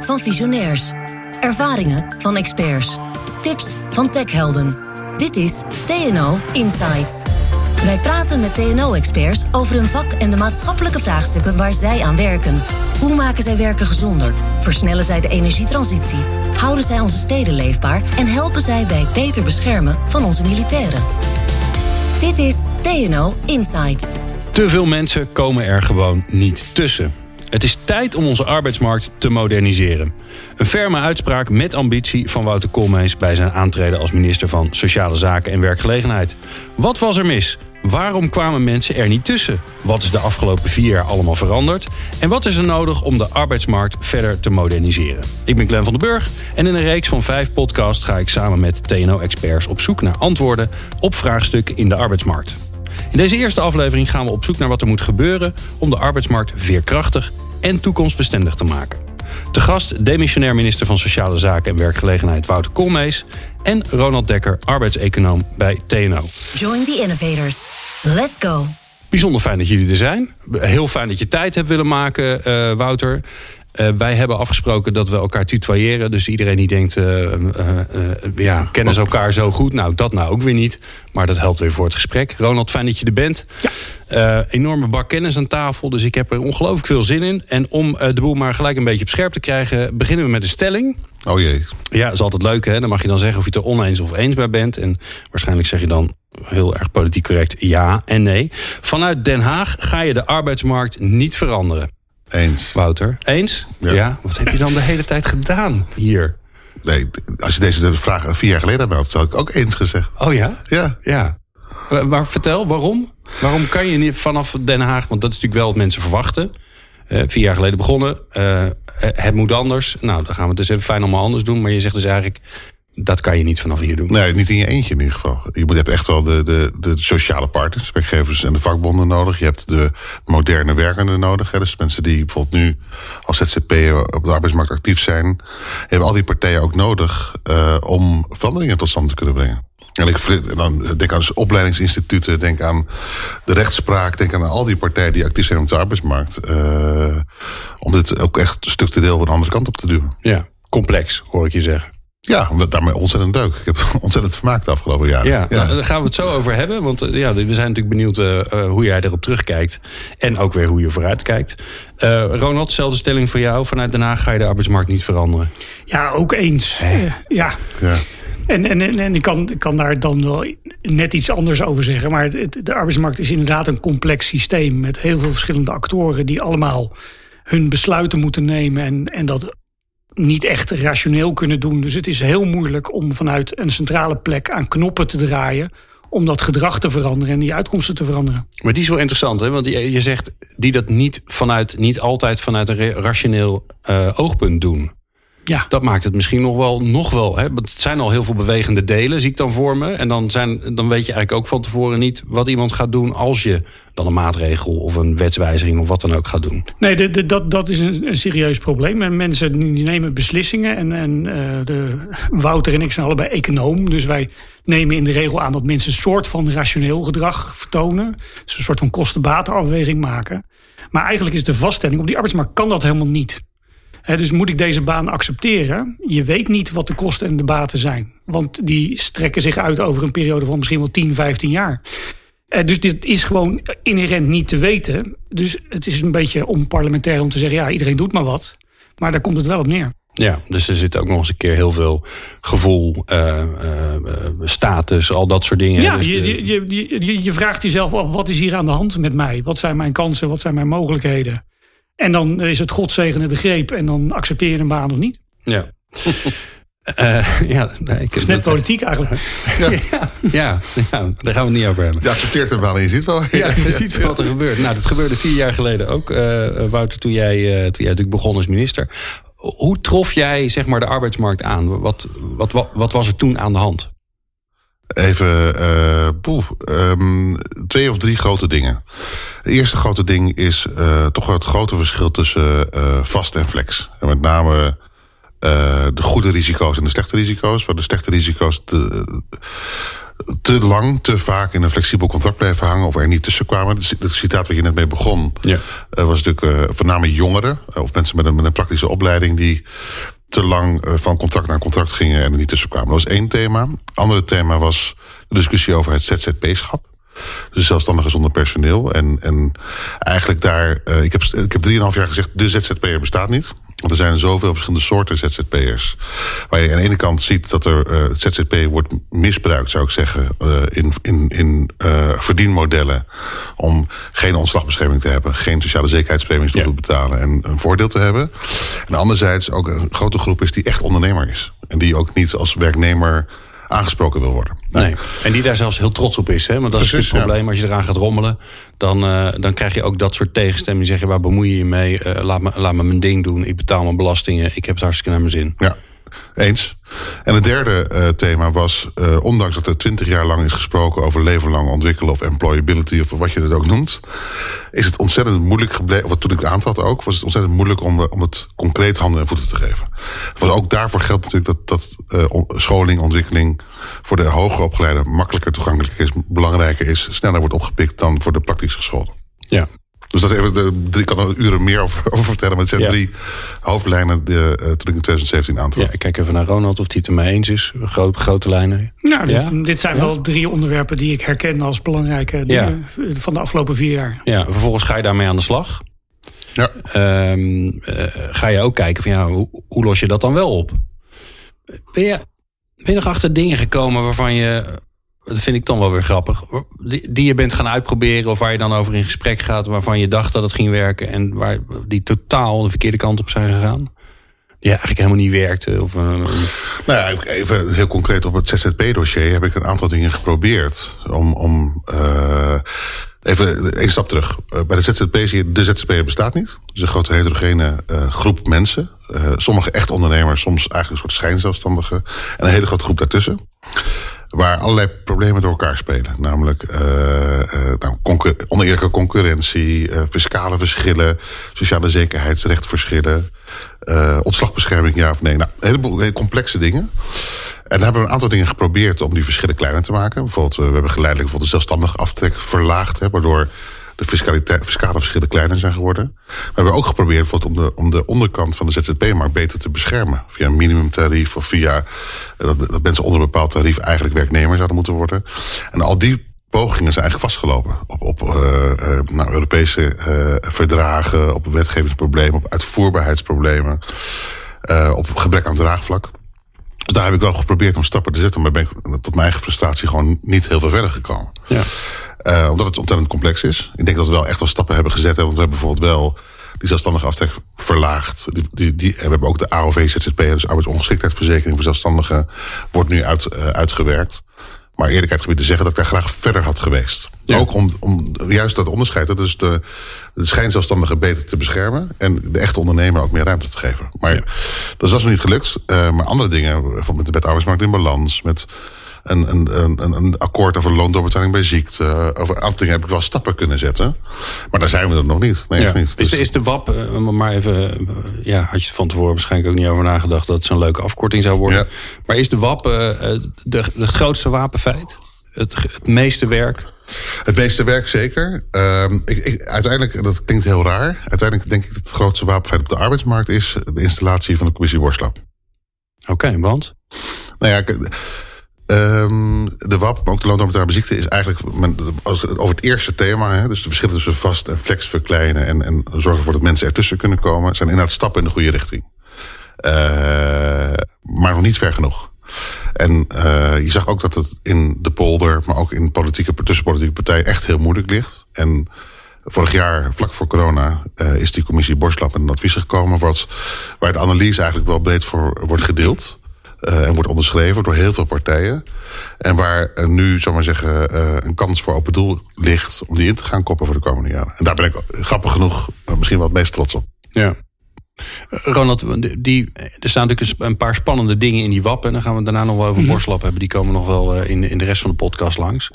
Van visionairs. Ervaringen van experts. Tips van techhelden. Dit is TNO Insights. Wij praten met TNO-experts over hun vak en de maatschappelijke vraagstukken waar zij aan werken. Hoe maken zij werken gezonder? Versnellen zij de energietransitie? Houden zij onze steden leefbaar? En helpen zij bij het beter beschermen van onze militairen? Dit is TNO Insights. Te veel mensen komen er gewoon niet tussen. Het is tijd om onze arbeidsmarkt te moderniseren. Een ferme uitspraak met ambitie van Wouter Koolmees... bij zijn aantreden als minister van Sociale Zaken en Werkgelegenheid. Wat was er mis? Waarom kwamen mensen er niet tussen? Wat is de afgelopen vier jaar allemaal veranderd? En wat is er nodig om de arbeidsmarkt verder te moderniseren? Ik ben Glenn van den Burg en in een reeks van vijf podcasts... ga ik samen met TNO-experts op zoek naar antwoorden... op vraagstukken in de arbeidsmarkt. In deze eerste aflevering gaan we op zoek naar wat er moet gebeuren... om de arbeidsmarkt veerkrachtig en toekomstbestendig te maken. Te gast demissionair minister van Sociale Zaken en Werkgelegenheid Wouter Koolmees... en Ronald Dekker, arbeidseconoom bij TNO. Join the innovators. Let's go. Bijzonder fijn dat jullie er zijn. Heel fijn dat je tijd hebt willen maken, uh, Wouter. Uh, wij hebben afgesproken dat we elkaar tutoyeren. Dus iedereen die denkt, uh, ja, kennen ze elkaar zo goed? Nou, dat nou ook weer niet. Maar dat helpt weer voor het gesprek. Ronald, fijn dat je er bent. Ja. enorme bak kennis aan tafel. Dus ik heb er ongelooflijk veel zin in. En om de boel maar gelijk een beetje op scherp te krijgen... beginnen we met een stelling. Oh jee. Ja, dat is altijd leuk, hè? Dan mag je dan zeggen of je het er oneens of eens bij bent. En waarschijnlijk zeg je dan heel erg politiek correct ja en nee. Vanuit Den Haag ga je de arbeidsmarkt niet veranderen. Eens. Wouter, eens? Ja. ja. Wat heb je dan de hele tijd gedaan hier? Nee, als je deze vraag vier jaar geleden had had, zou ik ook eens gezegd. Oh ja? Ja. Ja. Maar vertel, waarom? Waarom kan je niet vanaf Den Haag, want dat is natuurlijk wel wat mensen verwachten. Uh, vier jaar geleden begonnen. Uh, het moet anders. Nou, dan gaan we het dus even fijn allemaal anders doen. Maar je zegt dus eigenlijk, dat kan je niet vanaf hier doen. Nee, niet in je eentje in ieder geval. Je hebt echt wel de, de, de sociale partners, werkgevers en de vakbonden nodig. Je hebt de moderne werkenden nodig. Hè. Dus mensen die bijvoorbeeld nu als ZZP'er op de arbeidsmarkt actief zijn. Hebben al die partijen ook nodig uh, om veranderingen tot stand te kunnen brengen. En ik dan denk aan opleidingsinstituten, denk aan de rechtspraak, denk aan al die partijen die actief zijn op de arbeidsmarkt. Uh, om dit ook echt structureel een andere kant op te duwen. Ja, complex, hoor ik je zeggen. Ja, omdat daarmee ontzettend leuk. Ik heb ontzettend vermaakt de afgelopen jaren. Ja, ja. daar gaan we het zo over hebben. Want ja, we zijn natuurlijk benieuwd uh, hoe jij erop terugkijkt. En ook weer hoe je vooruit kijkt. Uh, Ronald, dezelfde stelling voor jou. Vanuit Den Haag ga je de arbeidsmarkt niet veranderen. Ja, ook eens. Uh, ja. ja. En, en, en, ik, kan, ik kan daar dan wel net iets anders over zeggen. Maar het, de arbeidsmarkt is inderdaad een complex systeem. Met heel veel verschillende actoren die allemaal hun besluiten moeten nemen. En, en dat niet echt rationeel kunnen doen. Dus het is heel moeilijk om vanuit een centrale plek aan knoppen te draaien om dat gedrag te veranderen en die uitkomsten te veranderen. Maar die is wel interessant, hè? want je zegt die dat niet, vanuit, niet altijd vanuit een rationeel uh, oogpunt doen. Ja. Dat maakt het misschien nog wel, nog wel. Hè? Het zijn al heel veel bewegende delen, zie ik dan voor me. En dan, zijn, dan weet je eigenlijk ook van tevoren niet wat iemand gaat doen als je dan een maatregel of een wetswijziging of wat dan ook gaat doen. Nee, de, de, dat, dat is een, een, serieus probleem. En mensen die nemen beslissingen. En, en uh, de, Wouter en ik zijn allebei econoom. Dus wij nemen in de regel aan dat mensen een soort van rationeel gedrag vertonen. Dus een soort van kosten-batenafweging maken. Maar eigenlijk is de vaststelling op die arbeidsmarkt kan dat helemaal niet dus moet ik deze baan accepteren? Je weet niet wat de kosten en de baten zijn. Want die strekken zich uit over een periode van misschien wel 10, 15 jaar. dus dit is gewoon inherent niet te weten. Dus het is een beetje onparlementair om te zeggen... ja, iedereen doet maar wat. Maar daar komt het wel op neer. Ja, dus er zit ook nog eens een keer heel veel gevoel, uh, uh, status, al dat soort dingen. Ja, dus je, je, je, je vraagt jezelf af, wat is hier aan de hand met mij? Wat zijn mijn kansen, wat zijn mijn mogelijkheden? En dan is het God de greep en dan accepteer je een baan of niet. Ja. Uh, ja, nee, ik is net politiek eigenlijk. Ja. ja. Ja, daar gaan we het niet over hebben. Je accepteert hem wel en je ziet wel. Ja, je ziet wat er gebeurt. Nou, dat gebeurde vier jaar geleden ook, uh, Wouter, toen jij, uh, toen jij natuurlijk begon als minister. Hoe trof jij zeg maar, de arbeidsmarkt aan? Wat, wat, wat, wat was er toen aan de hand? Even uh, poeh, um, twee of drie grote dingen. Het eerste grote ding is uh, toch wel het grote verschil tussen uh, vast en flex. En met name de goede risico's en de slechte risico's. Waar de slechte risico's te lang, te vaak in een flexibel contract bleven hangen of er niet tussen kwamen. Het citaat waar je net mee begon, Ja. eh, was natuurlijk voornamelijk jongeren of mensen met een, met een praktische opleiding die te lang uh, van contract naar contract gingen en er niet tussen kwamen. Dat was één thema. Andere thema was de discussie over het ZZP-schap. Dus zelfstandigen zonder personeel. En, en eigenlijk daar, uh, ik heb, ik heb 3,5 jaar gezegd, de ZZP'er bestaat niet. Want er zijn zoveel verschillende soorten ZZP'ers. Waar je aan de ene kant ziet dat er uh, ZZP wordt misbruikt, zou ik zeggen, uh, in, in, in uh, verdienmodellen. Om geen ontslagbescherming te hebben, geen sociale zekerheidspremies te ja. betalen en een voordeel te hebben. En anderzijds ook een grote groep is die echt ondernemer is. En die ook niet als werknemer aangesproken wil worden. Nou. Nee. En die daar zelfs heel trots op is. Hè? Want dat Precies, is het probleem. Ja. Als je eraan gaat rommelen, dan, uh, dan krijg je ook dat soort tegenstemmen. Die zeggen, waar bemoei je je mee? Uh, laat, me, laat me mijn ding doen. Ik betaal mijn belastingen. Ik heb het hartstikke naar mijn zin. Ja, eens. En het derde uh, thema was, ondanks dat er twintig jaar lang is gesproken... over leven lang ontwikkelen of employability of wat je het ook noemt... is het ontzettend moeilijk gebleven, wat toen ik aantrad ook... was het ontzettend moeilijk om, om het concreet handen en voeten te geven. Want ook daarvoor geldt natuurlijk dat, dat scholing, ontwikkeling... voor de hoger opgeleide makkelijker toegankelijk is, belangrijker is... sneller wordt opgepikt dan voor de praktisch gescholden. Ja. Dus dat even, de, ik kan er uren meer over, over vertellen. Maar het zijn ja. drie hoofdlijnen de, uh, toen ik in 2017 aantrad. Ja, ik kijk even naar Ronald of hij het er mee eens is. Groot, grote lijnen. Nou, ja. dit, dit zijn ja? wel drie onderwerpen die ik herken als belangrijke dingen van de afgelopen vier jaar. Ja, vervolgens ga je daarmee aan de slag. Ja. Um, uh, ga je ook kijken van ja, hoe, hoe, los je dat dan wel op? Ben je, ben je nog achter dingen gekomen waarvan je dat vind ik dan wel weer grappig. Die, die, je bent gaan uitproberen of waar je dan over in gesprek gaat, waarvan je dacht dat het ging werken en waar die totaal de verkeerde kant op zijn gegaan. Die eigenlijk helemaal niet werkte. Of, uh, nou ja, even heel concreet op het ZZP-dossier heb ik een aantal dingen geprobeerd om. om uh, Even één stap terug. Bij de ZZP zie je, de ZZP bestaat niet. Is een grote heterogene groep mensen. Sommige echt ondernemers, soms eigenlijk een soort schijnzelfstandigen. En een hele grote groep daartussen waar allerlei problemen door elkaar spelen. Namelijk uh, nou, concur oneerlijke concurrentie, uh, fiscale verschillen, sociale zekerheidsrechtverschillen, ontslagbescherming, ja of nee. Nou, een heleboel hele complexe dingen. En daar hebben we een aantal dingen geprobeerd om die verschillen kleiner te maken. Bijvoorbeeld, we hebben geleidelijk bijvoorbeeld de zelfstandig aftrek verlaagd, hè, waardoor de fiscale verschillen kleiner zijn geworden. We hebben ook geprobeerd om de, om de onderkant van de ZZP-markt beter te beschermen. Via een minimumtarief of via dat, dat mensen onder een bepaald tarief eigenlijk werknemer zouden moeten worden. En al die pogingen zijn eigenlijk vastgelopen op, op uh, uh, nou, Europese verdragen, op wetgevingsproblemen, op uitvoerbaarheidsproblemen, op gebrek aan draagvlak. Dus daar heb ik wel geprobeerd om stappen te zetten, maar ben ik tot mijn eigen frustratie gewoon niet heel veel verder gekomen. Ja. Uh, omdat het ontzettend complex is. Ik denk dat we wel echt wel stappen hebben gezet. Hè, want we hebben bijvoorbeeld wel die zelfstandige aftrek verlaagd. Die, die, die, en we hebben ook de AOV, ZZP, dus arbeidsongeschiktheidsverzekering voor zelfstandigen, wordt nu uit, uh, uitgewerkt. Maar eerlijkheid gebied te zeggen dat ik daar graag verder had geweest. Ja. Ook om, om juist dat onderscheid, dus de, de schijnzelfstandigen beter te beschermen. En de echte ondernemer ook meer ruimte te geven. Maar ja. dat is nog niet gelukt. Uh, maar andere dingen, bijvoorbeeld met de wet arbeidsmarkt in balans, met een, een, een, een akkoord over loondoorbetaling bij ziekte. Over een aantal dingen heb ik wel stappen kunnen zetten. Maar daar zijn we er nog niet. Nee, ja. niet. Dus... Is, de, is de WAP, uh, maar even, uh, ja, had je van tevoren waarschijnlijk ook niet over nagedacht dat het zo'n leuke afkorting zou worden. Ja. Maar is de WAP de, de grootste wapenfeit? Het, het meeste werk? Het meeste werk zeker. Uh, ik, ik, uiteindelijk, dat klinkt heel raar. Uiteindelijk denk ik dat het grootste wapenfeit op de arbeidsmarkt is de installatie van de commissie Worslap. Oké, okay, want? Nou ja, Um, de WAP, maar ook de ziekte, is eigenlijk over het eerste thema. Hè, dus de verschillen tussen vast en flex verkleinen en, en zorgen ervoor dat mensen ertussen kunnen komen, zijn inderdaad stappen in de goede richting. Uh, maar nog niet ver genoeg. En uh, je zag ook dat het in de polder, maar ook in politieke, tussen politieke partijen echt heel moeilijk ligt. En vorig jaar, vlak voor corona, uh, is die commissie Borslap met een advies gekomen, wat, waar de analyse eigenlijk wel breed voor wordt gedeeld. Uh, en wordt onderschreven door heel veel partijen. En waar uh, nu, zal maar zeggen, uh, een kans voor open doel ligt om die in te gaan koppen voor de komende jaren. En daar ben ik grappig genoeg misschien wel het meest trots op. Ja. Ronald, die, er staan natuurlijk een paar spannende dingen in die WAP. En dan gaan we daarna nog wel over mm-hmm. Borslap hebben. Die komen nog wel in, in de rest van de podcast langs.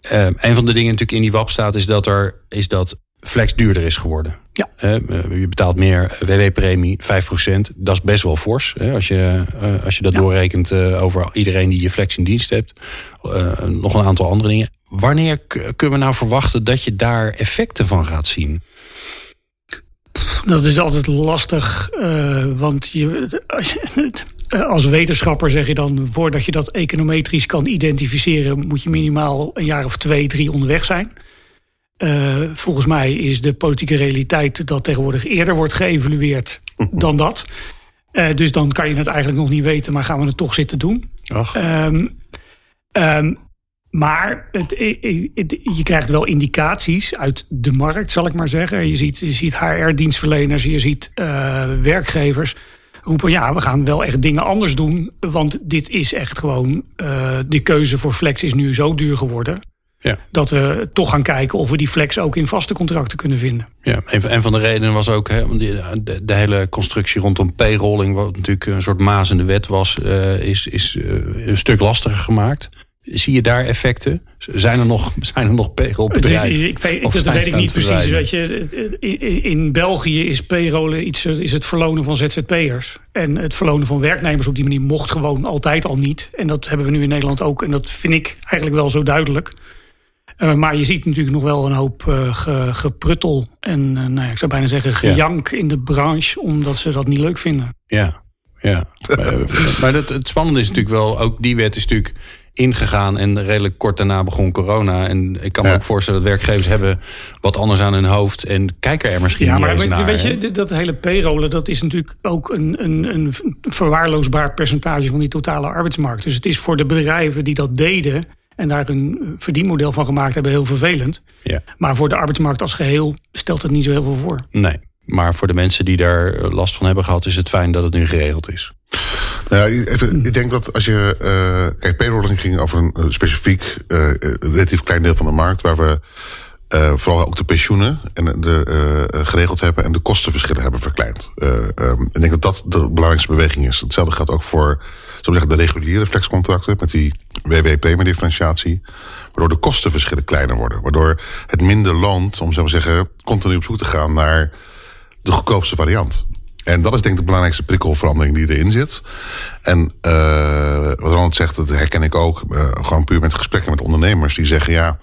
een van de dingen natuurlijk in die WAP staat is dat er is dat flex duurder is geworden. Ja. Eh, je betaalt meer WW-premie, 5%. Dat is best wel fors. Hè, als, je, eh, als je dat Ja. doorrekent eh, over iedereen die je flex in dienst hebt. Nog een aantal andere dingen. Wanneer kunnen we nou verwachten dat je daar effecten van gaat zien? Dat is altijd lastig, want je, als wetenschapper zeg je dan... voordat je dat econometrisch kan identificeren... moet je minimaal een jaar of twee, drie onderweg zijn. Eh, volgens mij is de politieke realiteit dat tegenwoordig eerder wordt geëvalueerd dan dat. Eh, dus dan kan je het eigenlijk nog niet weten, maar gaan we het toch zitten doen. Ach, Ehm, ehm, maar het, het- je krijgt wel indicaties uit de markt, zal ik maar zeggen. Je ziet, je ziet HR-dienstverleners, je ziet eh, werkgevers roepen... ja, we gaan wel echt dingen anders doen. Want dit is echt gewoon... de keuze voor flex is nu zo duur geworden... Ja. dat we toch gaan kijken of we die flex ook in vaste contracten kunnen vinden. Ja, een van, de redenen was ook hè, de, de hele constructie rondom payrolling, wat natuurlijk een soort maas in de wet was, eh, is, is eh, een stuk lastiger gemaakt. Zie je daar effecten? Zijn er nog, zijn er nog payrollbedrijven? Ik weet, Of dat weet ik niet precies. Weet je, in, in België is payrollen iets, is het verlonen van ZZP'ers. En het verlonen van werknemers op die manier mocht gewoon altijd al niet. En dat hebben we nu in Nederland ook. En dat vind ik eigenlijk wel zo duidelijk. Eh, maar je ziet natuurlijk nog wel een hoop eh, ge- gepruttel. En eh, nou ja, ik zou bijna zeggen gejank in de branche. Omdat ze dat niet leuk vinden. Ja, ja. maar maar dat, het spannende is natuurlijk wel, ook die wet is natuurlijk ingegaan en redelijk kort daarna begon corona. En ik kan me Ja. ook voorstellen dat werkgevers hebben wat anders aan hun hoofd en kijken er misschien Ja, niet maar eens weet, naar. weet je, dat hele payrollen, dat is natuurlijk ook een, een, een verwaarloosbaar percentage van die totale arbeidsmarkt. Dus het is voor de bedrijven die dat deden en daar een verdienmodel van gemaakt hebben heel vervelend. Ja. Maar voor de arbeidsmarkt als geheel stelt het niet zo heel veel voor. Nee, maar voor de mensen die daar last van hebben gehad, is het fijn dat het nu geregeld is. Nou, ja, even, ik denk dat als je. eh kijk, payrolling ging over een eh, specifiek, eh, eh, relatief klein deel van de markt. waar we eh, vooral ook de pensioenen en de, eh, eh, geregeld hebben. en de kostenverschillen hebben verkleind. Eh, ehm, ik denk dat dat de belangrijkste beweging is. Hetzelfde geldt ook voor we zeggen, de reguliere flexcontracten. met die WW-premiedifferentiatie. Waardoor de kostenverschillen kleiner worden. Waardoor het minder loont om zo zeggen. continu op zoek te gaan naar de goedkoopste variant. En dat is denk ik de belangrijkste prikkelverandering die erin zit. En eh wat Ronald zegt, dat herken ik ook. eh, gewoon puur met gesprekken met ondernemers. Die zeggen, ja,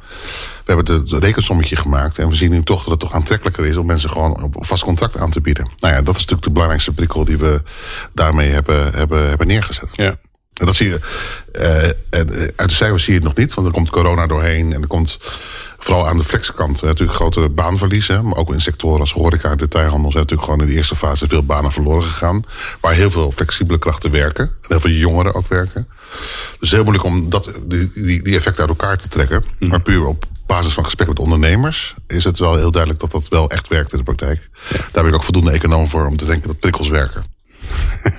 we hebben het rekensommetje gemaakt. En we zien nu toch dat het toch aantrekkelijker is om mensen gewoon op vast contract aan te bieden. Nou ja, dat is natuurlijk de belangrijkste prikkel die we daarmee hebben, hebben, hebben neergezet. Ja. En dat zie je. en eh, uit de cijfers zie je het nog niet, want er komt corona doorheen. En er komt vooral aan de flexkant natuurlijk grote baanverliezen. Maar ook in sectoren als horeca en detailhandel zijn natuurlijk gewoon in de eerste fase veel banen verloren gegaan. Waar heel veel flexibele krachten werken. En heel veel jongeren ook werken. Dus heel moeilijk om dat, die, die, die effecten uit elkaar te trekken. Maar puur op basis van gesprekken met ondernemers is het wel heel duidelijk dat dat wel echt werkt in de praktijk. Daar ben ik ook voldoende econoom voor om te denken dat prikkels werken.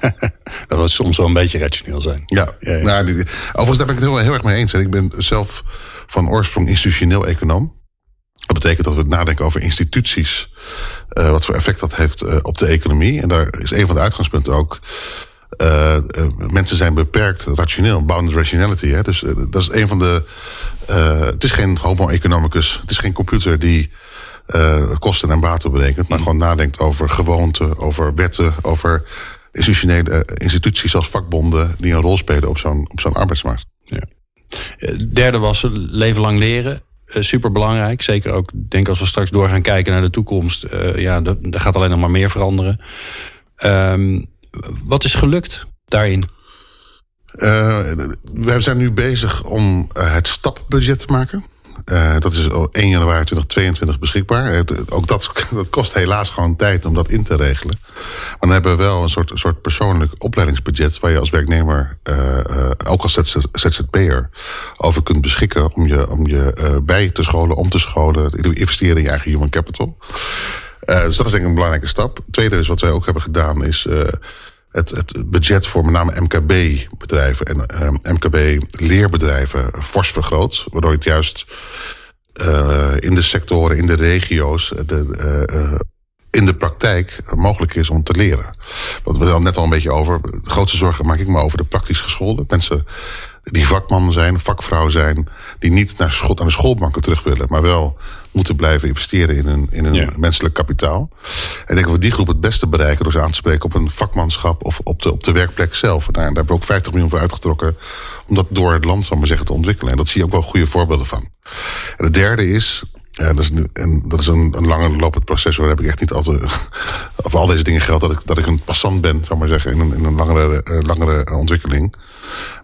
Dat was soms wel een beetje rationeel zijn. Ja, Ja, ja. Nou, die- overigens daar ben ik het heel, heel erg mee eens. En ik ben zelf van oorsprong institutioneel econoom. Dat betekent dat we nadenken over instituties. eh, wat voor effect dat heeft eh, op de economie. En daar is een van de uitgangspunten ook. eh, mensen zijn beperkt rationeel, bounded rationality. Hè? Dus dat is een van de. het is geen homo economicus. Het is geen computer die kosten en baten berekent. Maar gewoon nadenkt over gewoonten, over wetten, over institutionele instituties als vakbonden die een rol spelen op zo'n op zo'n arbeidsmarkt. Eh, Derde was eh, leven lang leren. Super belangrijk. Zeker ook, denk als we straks door gaan kijken naar de toekomst. eh, ja, er gaat alleen nog maar meer veranderen. Ehm, wat is gelukt daarin? Eh, wij zijn nu bezig om eh, het stapbudget te maken. Eh, dat is al 1 januari 2022 beschikbaar. Het- ook dat, dat kost helaas gewoon tijd om dat in te regelen. Maar dan hebben we wel een soort, soort persoonlijk opleidingsbudget... waar je als werknemer, eh, eh, ook als ZZ ZZP'er... over kunt beschikken om je, om je bij te scholen, om te scholen... investeren in je eigen human capital. Dus dat is denk ik een belangrijke stap. Tweede is wat wij ook hebben gedaan is... het, het budget voor met name MKB-bedrijven en MKB-leerbedrijven fors vergroot. Waardoor het juist eh, in de sectoren, in de regio's, de, eh, eh, in de praktijk mogelijk is om te leren. Want we het net al een beetje over. De grootste zorgen maak ik me over de praktisch gescholden. Mensen die vakman zijn, vakvrouw zijn, die niet naar, school, naar de schoolbanken terug willen, maar wel moeten blijven investeren in hun, in hun menselijk kapitaal. En ik denk dat we die groep het beste bereiken door ze aan te spreken op een vakmanschap of op de, op de werkplek zelf. En daar, daar hebben we ook 50 miljoen voor uitgetrokken om dat door het land, zal maar zeggen, te ontwikkelen. En dat zie je ook wel goede voorbeelden van. En het derde is, ja, dat is, een, dat is een, een langer lopend proces. Waar heb ik echt niet altijd. Of al deze dingen geldt dat ik, dat ik een passant ben, zou maar zeggen, in een, in een langere, uh, langere ontwikkeling.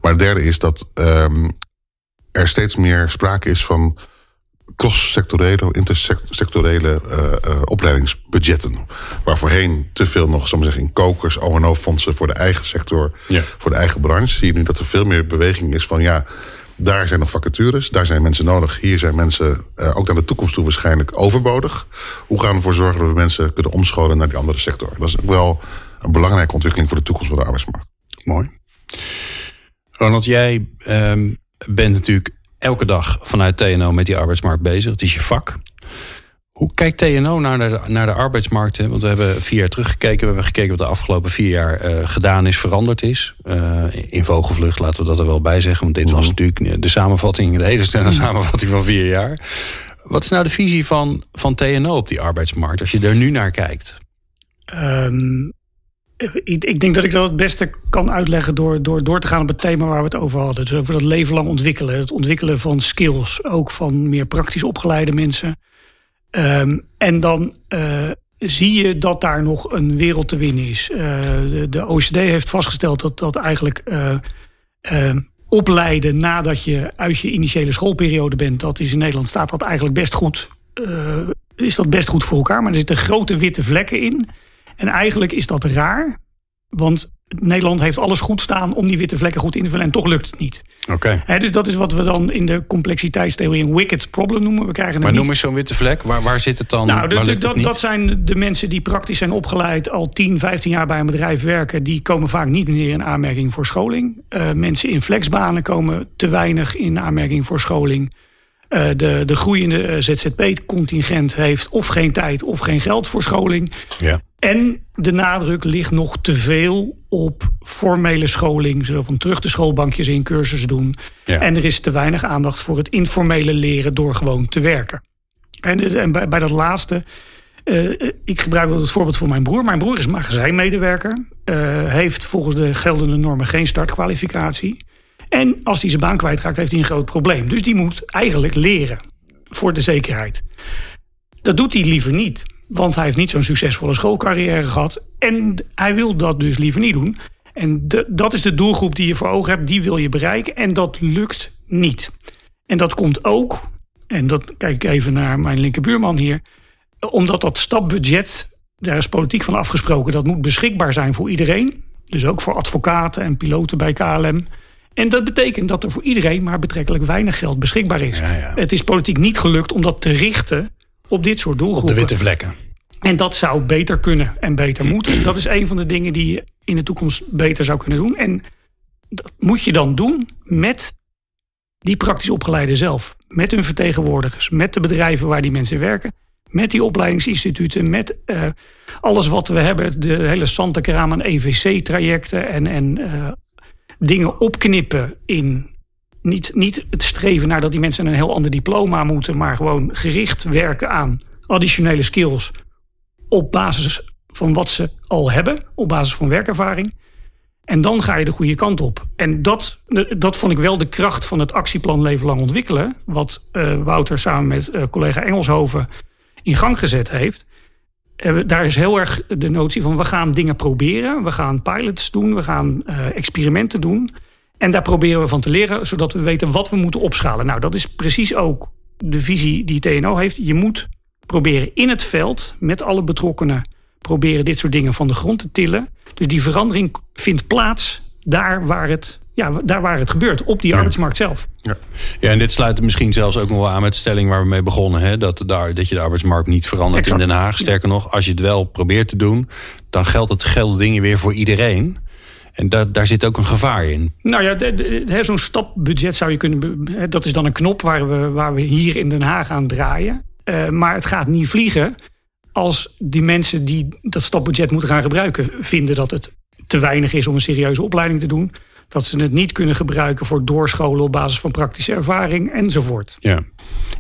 Maar het derde is dat um, er steeds meer sprake is van cross-sectorele, intersectorele uh, uh, opleidingsbudgetten. Waar voorheen te veel nog, zal maar zeggen, in kokers, O&O-fondsen voor de eigen sector, ja. voor de eigen branche. Zie je nu dat er veel meer beweging is van ja daar zijn nog vacatures, daar zijn mensen nodig. Hier zijn mensen uh, ook naar de toekomst toe waarschijnlijk overbodig. Hoe gaan we ervoor zorgen dat we mensen kunnen omscholen naar die andere sector? Dat is ook wel een belangrijke ontwikkeling voor de toekomst van de arbeidsmarkt. Mooi. Ronald, jij um, bent natuurlijk elke dag vanuit TNO met die arbeidsmarkt bezig. Het is je vak. Hoe kijkt TNO naar de, naar de arbeidsmarkt? Want we hebben vier jaar teruggekeken. We hebben gekeken wat de afgelopen vier jaar uh, gedaan is, veranderd is. Uh, in vogelvlucht laten we dat er wel bij zeggen. Want dit was mhm. natuurlijk de samenvatting, de hele snelle mhm. samenvatting van vier jaar. Wat is nou de visie van, van TNO op die arbeidsmarkt? Als je er nu naar kijkt. Um, ik, denk dat ik dat het beste kan uitleggen door, door door te gaan op het thema waar we het over hadden. Dus over dat leven lang ontwikkelen. Het ontwikkelen van skills. Ook van meer praktisch opgeleide mensen. Um, en dan uh, zie je dat daar nog een wereld te winnen is. Uh, de, de, OECD heeft vastgesteld dat dat eigenlijk uh, opleiden nadat je uit je initiële schoolperiode bent, dat is in Nederland staat dat eigenlijk best goed. is dat best goed voor elkaar, maar er zitten grote witte vlekken in. En eigenlijk is dat raar, want Nederland heeft alles goed staan om die witte vlekken goed in te vullen en toch lukt het niet. Oké. dus dat is wat we dan in de complexiteitstheorie een wicked problem noemen. We krijgen maar noem eens zo'n witte vlek. Waar, waar zit het dan? Nou, de, dat, dat zijn de mensen die praktisch zijn opgeleid, al 10, 15 jaar bij een bedrijf werken. Die komen vaak niet meer in aanmerking voor scholing. Uh, mensen in flexbanen komen te weinig in aanmerking voor scholing. Uh, de, de groeiende eh, ZZP-contingent heeft of geen tijd of geen geld voor scholing. Ja. En de nadruk ligt nog te veel op formele scholing. Zo van terug de schoolbankjes in, cursus doen. Ja. En er is te weinig aandacht voor het informele leren door gewoon te werken. En, en bij, bij, dat laatste, uh, ik gebruik wel het voorbeeld van mijn broer. Mijn broer is magazijnmedewerker. Uh, heeft volgens de geldende normen geen startkwalificatie. En als hij zijn baan kwijtraakt, heeft hij een groot probleem. Dus die moet eigenlijk leren voor de zekerheid. Dat doet hij liever niet. Want hij heeft niet zo'n succesvolle schoolcarrière gehad. En hij wil dat dus liever niet doen. En de, dat is de doelgroep die je voor ogen hebt, die wil je bereiken. En dat lukt niet. En dat komt ook, en dat kijk ik even naar mijn linkerbuurman hier, omdat dat stapbudget, daar is politiek van afgesproken, dat moet beschikbaar zijn voor iedereen. Dus ook voor advocaten en piloten bij KLM. En dat betekent dat er voor iedereen maar betrekkelijk weinig geld beschikbaar is. Ja, ja. Het is politiek niet gelukt om dat te richten op dit soort doelgroepen. Op de witte vlekken. En dat zou beter kunnen en beter moeten. Dat is een van de dingen die je in de toekomst beter zou kunnen doen. En dat moet je dan doen met die praktisch opgeleiden zelf. Met hun vertegenwoordigers, met de bedrijven waar die mensen werken. Met die opleidingsinstituten, met uh, alles wat we hebben. De hele Santekraam aan EVC-trajecten en, en uh, dingen opknippen in niet, niet het streven naar dat die mensen een heel ander diploma moeten, maar gewoon gericht werken aan additionele skills op basis van wat ze al hebben, op basis van werkervaring. En dan ga je de goede kant op. En dat, dat vond ik wel de kracht van het actieplan Leven Lang Ontwikkelen. Wat uh, Wouter samen met uh, collega Engelshoven in gang gezet heeft. Uh, daar is heel erg de notie van we gaan dingen proberen. We gaan pilots doen, we gaan experimenten doen. En daar proberen we van te leren, zodat we weten wat we moeten opschalen. Nou, dat is precies ook de visie die TNO heeft. Je moet proberen in het veld met alle betrokkenen proberen dit soort dingen van de grond te tillen. Dus die verandering vindt plaats daar waar het, ja, daar waar het gebeurt, op die arbeidsmarkt zelf. Ja. ja, en dit sluit misschien zelfs ook nog wel aan met de stelling waar we mee begonnen. Hè? Dat, daar, dat je de arbeidsmarkt niet verandert in Den Haag. Sterker nog, als je het wel probeert te doen, dan geldt het gelden dingen weer voor iedereen. En daar, daar zit ook een gevaar in. Nou ja, zo'n stapbudget zou je kunnen. Dat is dan een knop waar we, waar we hier in Den Haag aan draaien. Uh, maar het gaat niet vliegen als die mensen die dat stapbudget moeten gaan gebruiken vinden dat het te weinig is om een serieuze opleiding te doen. Dat ze het niet kunnen gebruiken voor doorscholen op basis van praktische ervaring enzovoort. Ja. En,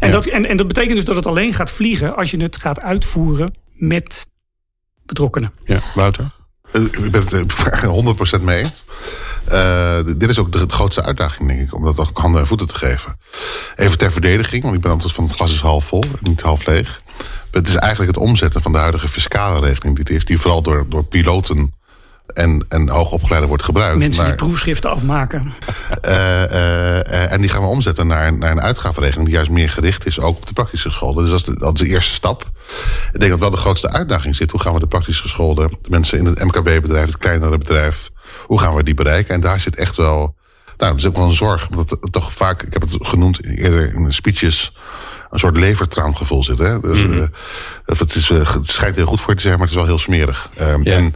Ja. dat, en, en dat betekent dus dat het alleen gaat vliegen als je het gaat uitvoeren met betrokkenen. ja, Wouter? Ik ben het er 100% mee eens. Eh, dit is ook de, grootste uitdaging, denk ik, om dat ook handen en voeten te geven. Even ter verdediging, want ik ben altijd van het glas is half vol niet half leeg. Het is eigenlijk het omzetten van de huidige fiscale regeling die er is, die vooral door, door piloten en, en hoogopgeleiden wordt gebruikt. Mensen die proefschriften afmaken. Eh, eh, eh, en die gaan we omzetten naar, een- naar een uitgavenregeling die juist meer gericht is ook op de praktische geschoolden. Dus dat is, de, dat is de eerste stap. Ik denk dat wel de grootste uitdaging zit. Hoe gaan we de praktisch geschoolden, de mensen in het MKB-bedrijf, het kleinere bedrijf, hoe gaan we die bereiken? En daar zit echt wel, nou, dat is ook wel een zorg. Omdat het toch vaak, ik heb het genoemd eerder in speeches, een soort levertraangevoel zit. Hè? Dus, eh, dat het, is, eh, het schijnt heel goed voor je te zijn, maar het is wel heel smerig. Ehm, Ja. En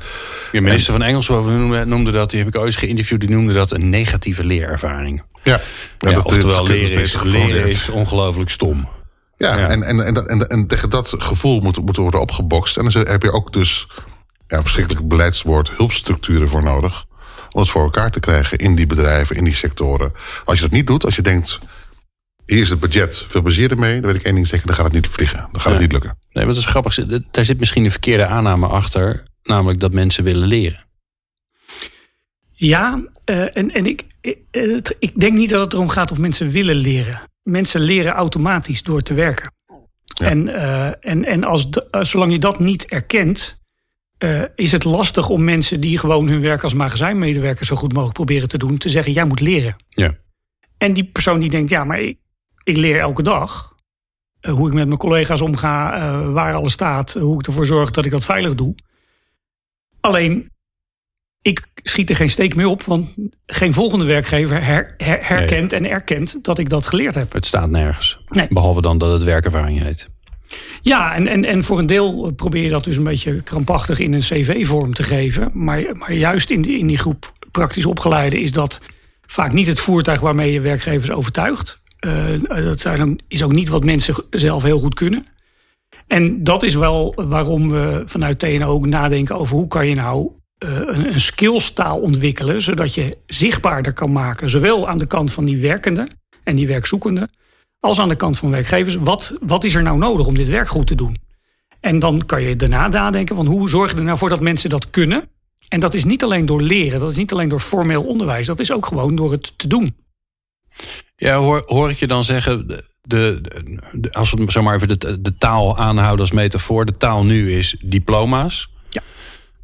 De minister van Engelshoven noemde, noemde dat, die heb ik ooit geïnterviewd, die noemde dat een negatieve leerervaring. ja, Ja, dat, oftewel, dat is leren, is, leren is ongelooflijk stom. Ja, Ja. En, en, en, en tegen dat gevoel moet, moet worden opgebokst. En dan heb je ook dus ja, verschrikkelijk beleidswoord hulpstructuren voor nodig. Om het voor elkaar te krijgen in die bedrijven, in die sectoren. Als je dat niet doet, als je denkt, hier is het budget, veel plezier ermee. Dan weet ik één ding zeker, dan gaat het niet vliegen. Dan gaat het niet lukken. Nee, wat is grappig, daar zit misschien een verkeerde aanname achter, namelijk dat mensen willen leren. Ja, eh, en, en ik, eh, het- ik denk niet dat het erom gaat of mensen willen leren. Mensen leren automatisch door te werken. En, eh, en, en als de- eh, zolang je dat niet erkent, eh, is het lastig om mensen die gewoon hun werk als magazijnmedewerker zo goed mogelijk proberen te doen, te zeggen: jij moet leren. Ja. En die persoon die denkt: ja, maar ik, ik leer elke dag. eh, hoe ik met mijn collega's omga, eh, waar alles staat, hoe ik ervoor zorg dat ik dat veilig doe. Alleen, ik schiet er geen steek meer op, want geen volgende werkgever her- her- herkent en erkent dat ik dat geleerd heb. Het staat nergens. Nee. Behalve dan dat het werkervaring heet. Ja, en, en, en voor een deel probeer je dat dus een beetje krampachtig in een cv-vorm te geven. Maar, maar juist in die, in die groep praktisch opgeleiden is dat vaak niet het voertuig waarmee je werkgevers overtuigt. Eh, dat zijn ook- is ook niet wat mensen zelf heel goed kunnen. En dat is wel waarom we vanuit TNO ook nadenken over hoe kan je nou eh, een, een skillstaal ontwikkelen, zodat je zichtbaarder kan maken, zowel aan de kant van die werkende en die werkzoekende, als aan de kant van werkgevers. Wat, wat is er nou nodig om dit werk goed te doen? En dan kan je daarna nadenken van hoe zorg je er nou voor dat mensen dat kunnen. En dat is niet alleen door leren, dat is niet alleen door formeel onderwijs, dat is ook gewoon door het te doen. Ja, hoor, hoor ik je dan zeggen, de, de, als we zomaar even de, de taal aanhouden als metafoor. De taal nu is diploma's. Ja.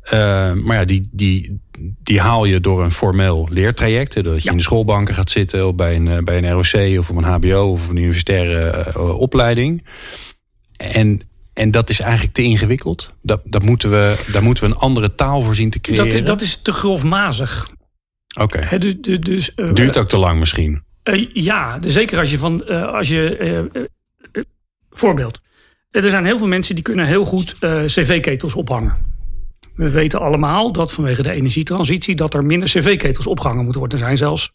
Eh, maar ja, die, die, die haal je door een formeel leertraject. hè, Dat je Ja. in de schoolbanken gaat zitten, of bij een, eh, bij een ROC of op een HBO of een universitaire eh, opleiding. En, en dat is eigenlijk te ingewikkeld. Dat, dat moeten we, daar moeten we een andere taal voor zien te creëren. Dat, dat is te grofmazig. Oké. Dus, dus, dus, Duurt ook te lang misschien. Eh, ja, zeker als je van. eh, als je, eh, voorbeeld. Er zijn heel veel mensen die kunnen heel goed cv-ketels ophangen. We weten allemaal dat vanwege de energietransitie dat er minder cv-ketels opgehangen moeten worden. Er zijn zelfs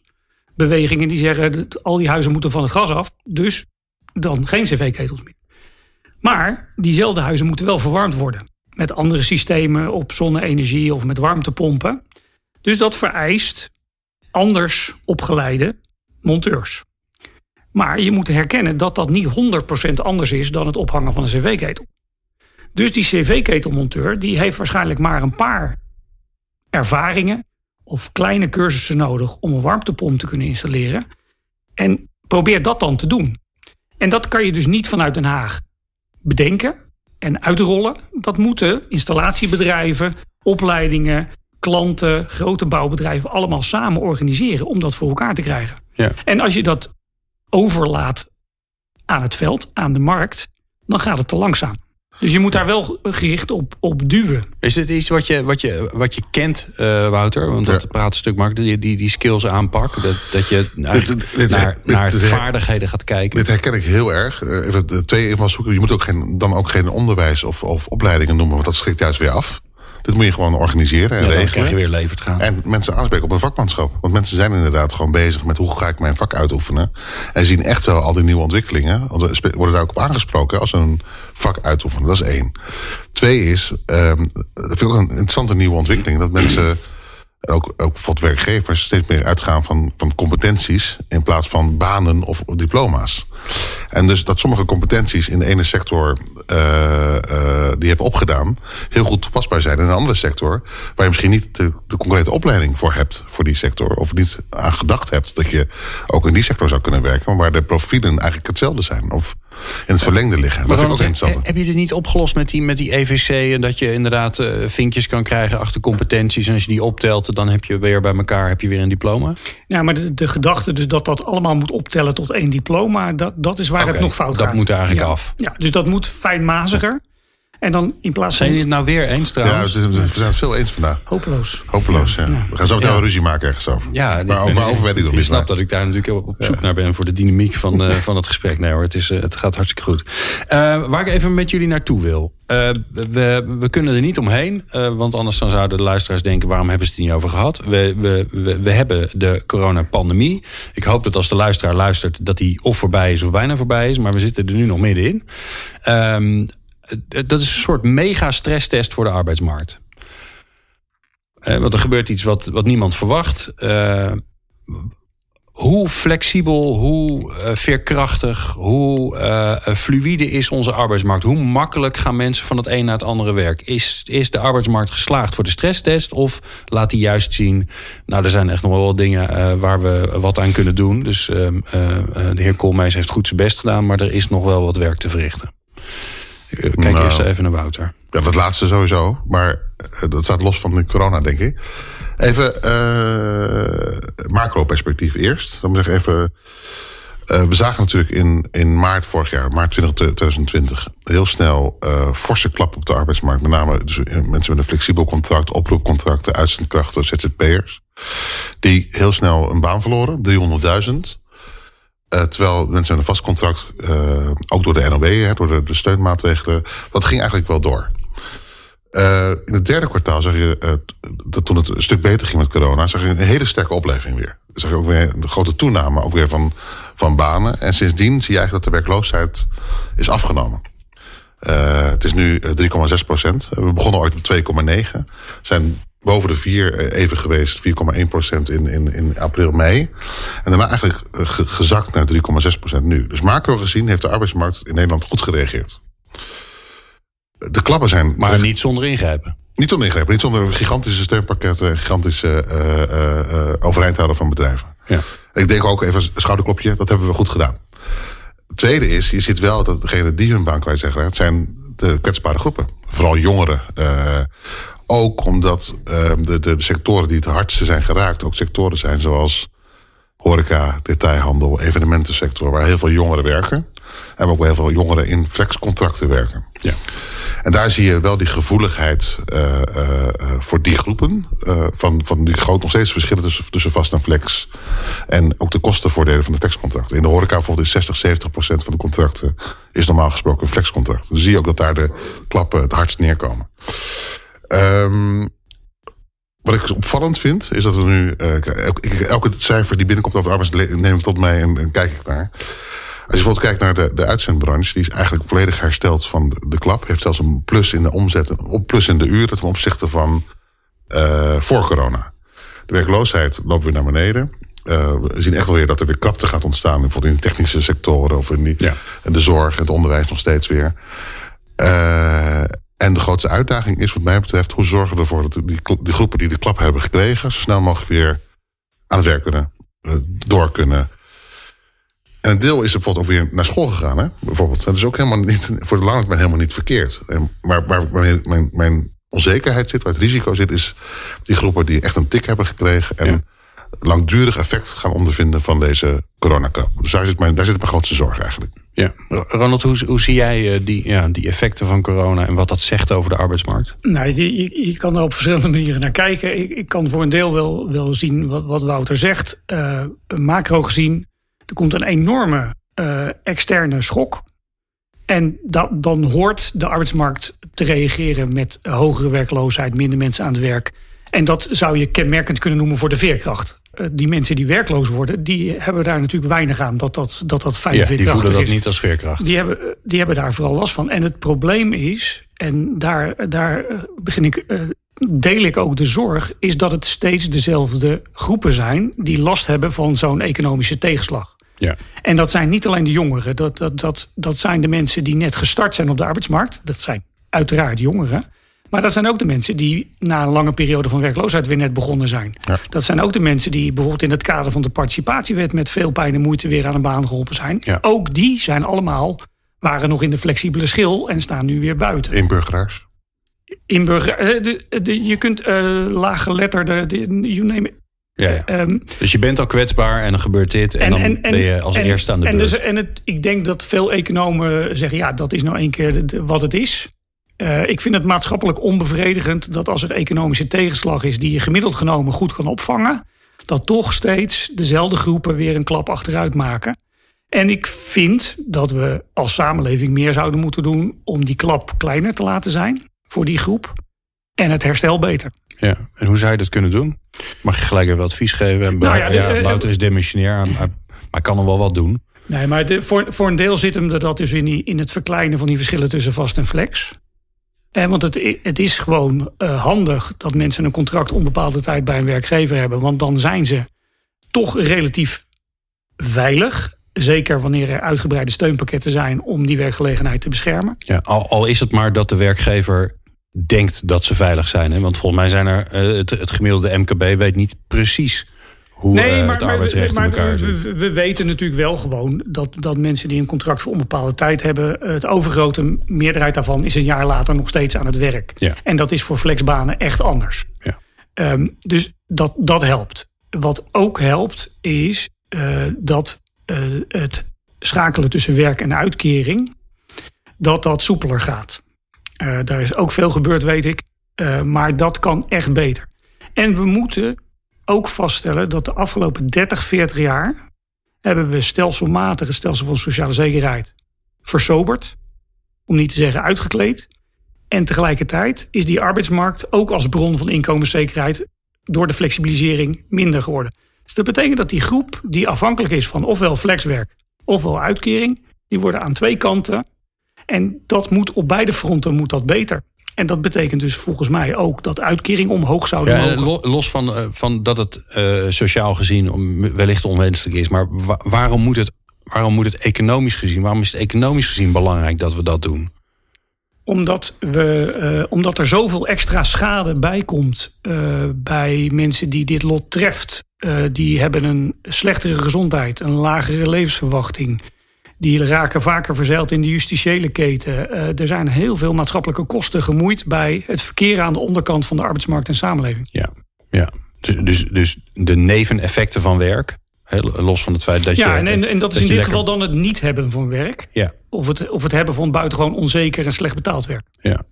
bewegingen die zeggen dat al die huizen moeten van het gas af. Dus dan geen cv-ketels meer. Maar diezelfde huizen moeten wel verwarmd worden. Met andere systemen op zonne-energie of met warmtepompen. Dus dat vereist anders opgeleide monteurs. Maar je moet herkennen dat dat niet 100% anders is dan het ophangen van een cv-ketel. Dus die cv-ketelmonteur die heeft waarschijnlijk maar een paar ervaringen of kleine cursussen nodig om een warmtepomp te kunnen installeren. En probeer dat dan te doen. En dat kan je dus niet vanuit Den Haag bedenken en uitrollen. Dat moeten installatiebedrijven, opleidingen, klanten, grote bouwbedrijven allemaal samen organiseren om dat voor elkaar te krijgen. Ja. En als je dat overlaat aan het veld, aan de markt, dan gaat het te langzaam. Dus je moet daar wel gericht op, op duwen. Is dit iets wat je, wat je, wat je kent, eh, Wouter? Want dat Ja. praat een stuk makkelijker. Die, die, die skills aanpak. Dat, dat je eigenlijk Dit- dit- naar, dit- naar dit- vaardigheden gaat kijken. Dit herken ik heel erg. Eh, Even twee invalshoeken. Je moet ook geen, dan ook geen onderwijs of, of opleidingen noemen, want dat schrikt juist weer af. Dit moet je gewoon organiseren en Ja, regelen. krijg je weer leverd gaan. En mensen aanspreken op een vakmanschap. Want mensen zijn inderdaad gewoon bezig met hoe ga ik mijn vak uitoefenen. En zien echt wel al die nieuwe ontwikkelingen. Want we worden daar ook op aangesproken als een vak uitoefenen. Dat is één. Twee is, ehm, dat vind ik ook een interessante nieuwe ontwikkeling. Dat mensen ook, ook bijvoorbeeld werkgevers steeds meer uitgaan van, van competenties in plaats van banen of, diploma's. En dus dat sommige competenties in de ene sector uh, die je hebt opgedaan, heel goed toepasbaar zijn in een andere sector, waar je misschien niet de, de concrete opleiding voor hebt voor die sector, of niet aan gedacht hebt dat je ook in die sector zou kunnen werken, maar waar de profielen eigenlijk hetzelfde zijn. Of in het verlengde liggen. Maar dat vind ik Heb je dit niet opgelost met die, met die EVC en dat je inderdaad uh, vinkjes kan krijgen achter competenties en als je die optelt, dan heb je weer bij elkaar heb je weer een diploma? Ja, maar de, de gedachte dus dat dat allemaal moet optellen tot één diploma, dat, dat is waar het nog fout gaat. Dat moet eigenlijk af. Ja, dus dat moet fijnmaziger. En dan in plaats van... Zijn jullie het nou weer eens trouwens? Ja, we zijn het veel eens vandaag. Hopeloos. Hopeloos, ja. We gaan zo meteen ruzie maken ergens over. Ja, maar waarover weet ik nog niet. Je snapt dat ik daar natuurlijk op zoek naar ben voor de dynamiek van, uh, van het gesprek. Nee hoor, het, is, uh, het gaat hartstikke goed. Uh, waar ik even met jullie naartoe wil. we, we kunnen er niet omheen, want anders dan zouden de luisteraars denken... waarom hebben ze het niet over gehad? We, we, we, we hebben de coronapandemie. Ik hoop dat als de luisteraar luistert... dat die of voorbij is of bijna voorbij is. Maar we zitten er nu nog middenin. Um, dat is een soort mega stresstest voor de arbeidsmarkt. Eh, want er gebeurt iets wat, wat niemand verwacht. Uh, hoe flexibel, hoe veerkrachtig, hoe uh, fluïde is onze arbeidsmarkt? Hoe makkelijk gaan mensen van het een naar het andere werk? Is, is de arbeidsmarkt geslaagd voor de stresstest? Of laat die juist zien, nou er zijn echt nog wel dingen waar we wat aan kunnen doen. Dus ehm, de heer Koolmees heeft goed zijn best gedaan, maar er is nog wel wat werk te verrichten. Kijk nou, eerst even naar Wouter. Ja, dat laatste sowieso. Maar eh, dat staat los van de corona, denk ik. Even uh, macro-perspectief eerst. Dan moet ik even. Uh, we zagen natuurlijk in, in maart vorig jaar, maart 2020, heel snel uh, forse klap op de arbeidsmarkt. Met name dus mensen met een flexibel contract, oproepcontracten, uitzendkrachten, ZZP'ers. Die heel snel een baan verloren, 300.000. Uh, terwijl mensen met een vast contract, uh, ook door de NOW, hè, door de, de, steunmaatregelen, dat ging eigenlijk wel door. Uh, in het derde kwartaal zag je, dat toen het een stuk beter ging met corona, zag je een hele sterke opleving weer. Zag je ook weer een grote toename, ook weer van, van banen. En sindsdien zie je eigenlijk dat de werkloosheid is afgenomen. het is nu 3,6 procent. We begonnen ooit op 2,9. Zijn boven de 4 eh, even geweest, 4,1 procent in, in, in april, mei. En daarna eigenlijk eh, gezakt naar 3,6 procent nu. Dus macro gezien heeft de arbeidsmarkt in Nederland goed gereageerd. De klappen zijn... Maar niet zonder ingrijpen. Niet zonder ingrijpen, niet zonder gigantische steunpakketten... gigantische uh, uh, overeind houden van bedrijven. Ja. Ik denk ook even schouderklopje, dat hebben we goed gedaan. Het tweede is, je ziet wel dat degene die hun baan kwijt zeggen... het zijn de kwetsbare groepen. Vooral jongeren. Ook omdat uh, de, de, de, sectoren die het hardste zijn geraakt, ook sectoren zijn zoals horeca, detailhandel, evenementensector, waar heel veel jongeren werken. En ook heel veel jongeren in flexcontracten werken. Ja. En daar zie je wel die gevoeligheid uh, uh, voor die groepen. van, van die groot nog steeds verschillen tussen, tussen vast en flex. En ook de kostenvoordelen van de flexcontracten. In de horeca bijvoorbeeld is 60, 70 procent van de contracten is normaal gesproken een flexcontract. Dan zie je ook dat daar de klappen het hardst neerkomen. Um, wat ik opvallend vind, is dat we nu. Uh, elke cijfer die binnenkomt over arbeids neem ik tot mij en, en, kijk ik naar. Als je bijvoorbeeld kijkt naar de, de uitzendbranche, die is eigenlijk volledig hersteld van de, de klap. Heeft zelfs een plus in de omzet, een plus in de uren ten opzichte van uh, voor corona. De werkloosheid loopt weer naar beneden. Uh, we zien echt wel weer dat er weer krapte gaat ontstaan. Bijvoorbeeld in de technische sectoren of in die, ja. de zorg en het onderwijs nog steeds weer. Uh, en de grootste uitdaging is wat mij betreft... hoe zorgen we ervoor dat die, die groepen die de klap hebben gekregen... zo snel mogelijk weer aan het werk kunnen, eh, door kunnen. En een deel is bijvoorbeeld ook weer naar school gegaan. Hè? Bijvoorbeeld. Dat is ook helemaal niet, voor de lange termijn helemaal niet verkeerd. En, maar waar mijn, mijn, onzekerheid zit, waar het risico zit... is die groepen die echt een tik hebben gekregen... en langdurig effect gaan ondervinden van deze coronakrap. Dus daar zit, mijn, daar zit mijn grootste zorg eigenlijk. Ja, Ronald, hoe, hoe zie jij eh, die, ja, die effecten van corona en wat dat zegt over de arbeidsmarkt? Nou, je, je kan er op verschillende manieren naar kijken. Ik, ik kan voor een deel wel, wel zien wat, wat Wouter zegt. Uh, macro gezien, er komt een enorme uh, externe schok. En dat, dan hoort de arbeidsmarkt te reageren met hogere werkloosheid, minder mensen aan het werk. En dat zou je kenmerkend kunnen noemen voor de veerkracht. Eh, die mensen die werkloos worden, die hebben daar natuurlijk weinig aan dat dat, dat, dat fijn ja, Die voelen dat niet als veerkracht. Die hebben, die hebben daar vooral last van. En het probleem is, en daar, daar eh, begin ik deel ik ook de zorg, is dat het steeds dezelfde groepen zijn die last hebben van zo'n economische tegenslag. Ja. En dat zijn niet alleen de jongeren, dat, dat, dat, dat zijn de mensen die net gestart zijn op de arbeidsmarkt. Dat zijn uiteraard jongeren. Maar dat zijn ook de mensen die na een lange periode van werkloosheid weer net begonnen zijn. Ja. Dat zijn ook de mensen die bijvoorbeeld in het kader van de participatiewet met veel pijn en moeite weer aan een baan geholpen zijn. Ja. Ook die zijn allemaal, waren nog in de flexibele schil en staan nu weer buiten. Inburgeraars. Inburger, eh, de, de, je kunt uh, laaggeletterde, de, you name it. Ja, ja. Ehm, Dus je bent al kwetsbaar en dan gebeurt dit. En, dan ben je als en- eerste aan de en beurt. Dus, en het, ik denk dat veel economen zeggen, ja, dat is nou één keer de- de- wat het is. Eh, ik vind het maatschappelijk onbevredigend dat als er economische tegenslag is... die je gemiddeld genomen goed kan opvangen... dat toch steeds dezelfde groepen weer een klap achteruit maken. En ik vind dat we als samenleving meer zouden moeten doen... om die klap kleiner te laten zijn voor die groep. En het herstel beter. Ja. En hoe zou je dat kunnen doen? Mag je gelijk even advies geven? Nou ja, de- ja, eh, Wouter is demissionair, maar, kan nog wel wat doen. Nee, maar de, voor, voor een deel zit hem er dat dus in, die, in het verkleinen van die verschillen tussen vast en flex. En want het, het is gewoon eh, handig dat mensen een contract onbepaalde tijd bij een werkgever hebben. Want dan zijn ze toch relatief veilig. Zeker wanneer er uitgebreide steunpakketten zijn om die werkgelegenheid te beschermen. Ja, al, al is het maar dat de werkgever denkt dat ze veilig zijn. Hè? Want volgens mij zijn er eh, het, het gemiddelde MKB weet niet precies hoe eh, het arbeidsrecht maar in elkaar we, zit. we- we weten natuurlijk wel gewoon dat, dat mensen die een contract voor onbepaalde tijd hebben, het overgrote meerderheid daarvan is een jaar later nog steeds aan het werk. Ja. En dat is voor flexbanen echt anders. Ja. Ehm, dus dat, dat helpt. Wat ook helpt is eh, dat eh, het schakelen tussen werk en uitkering, dat dat soepeler gaat. Eh, daar is ook veel gebeurd, weet ik. Eh, maar dat kan echt beter. En we moeten ook vaststellen dat de afgelopen 30, 40 jaar hebben we stelselmatig het stelsel van sociale zekerheid versoberd. Om niet te zeggen uitgekleed. En tegelijkertijd is die arbeidsmarkt ook als bron van inkomenszekerheid door de flexibilisering minder geworden. Dus dat betekent dat die groep die afhankelijk is van ofwel flexwerk ofwel uitkering, die worden aan twee kanten. En dat moet op beide fronten moet dat beter. En dat betekent dus volgens mij ook dat uitkering omhoog zouden Ja, mogen. lo- los van, eh, van dat het eh, sociaal gezien wellicht onwenselijk is. Maar wa- waarom, moet het, waarom moet het economisch gezien, waarom is het economisch gezien belangrijk dat we dat doen? Omdat, we, eh, omdat er zoveel extra schade bij komt bij mensen die dit lot treft. Die hebben een slechtere gezondheid, een lagere levensverwachting. Die raken vaker verzeild in de justitiële keten. Eh, er zijn heel veel maatschappelijke kosten gemoeid bij het verkeer aan de onderkant van de arbeidsmarkt en samenleving. Ja, ja. Dus, dus, dus de neveneffecten van werk, los van het feit dat je... Ja, en, en, en dat is in dit lekker- geval dan het niet hebben van werk. Ja, Of het, of het hebben van buitengewoon onzeker en slecht betaald werk. ja.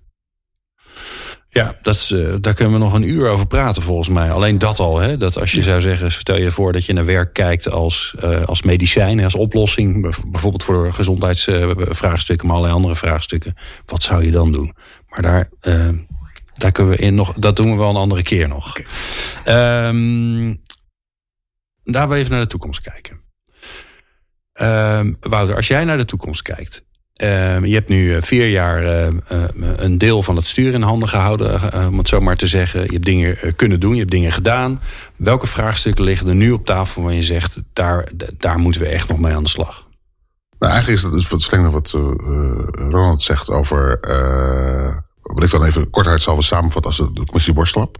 Ja, dat is, eh, daar kunnen we nog een uur over praten volgens mij. Alleen dat al, hè? dat als je zou zeggen, stel je voor dat je naar werk kijkt als, eh, als medicijn, als oplossing, bijv- bijvoorbeeld voor gezondheidsvraagstukken, maar allerlei andere vraagstukken. Wat zou je dan doen? Maar daar, eh, daar kunnen we in nog, dat doen we wel een andere keer nog. Ehm, daar wil even naar de toekomst kijken. Ehm, Wouter, als jij naar de toekomst kijkt. Ehm, je hebt nu eh, vier jaar eh, eh, een deel van het stuur in handen gehouden, eh, om het zo maar te zeggen. Je hebt dingen kunnen doen, je hebt dingen gedaan. Welke vraagstukken liggen er nu op tafel waar je zegt, daar, daar moeten we echt nog mee aan de slag? Nou, eigenlijk is het dus wat Ronald zegt over. wat ik dan even kortheid zal samenvatten als de, de commissie Borstlap.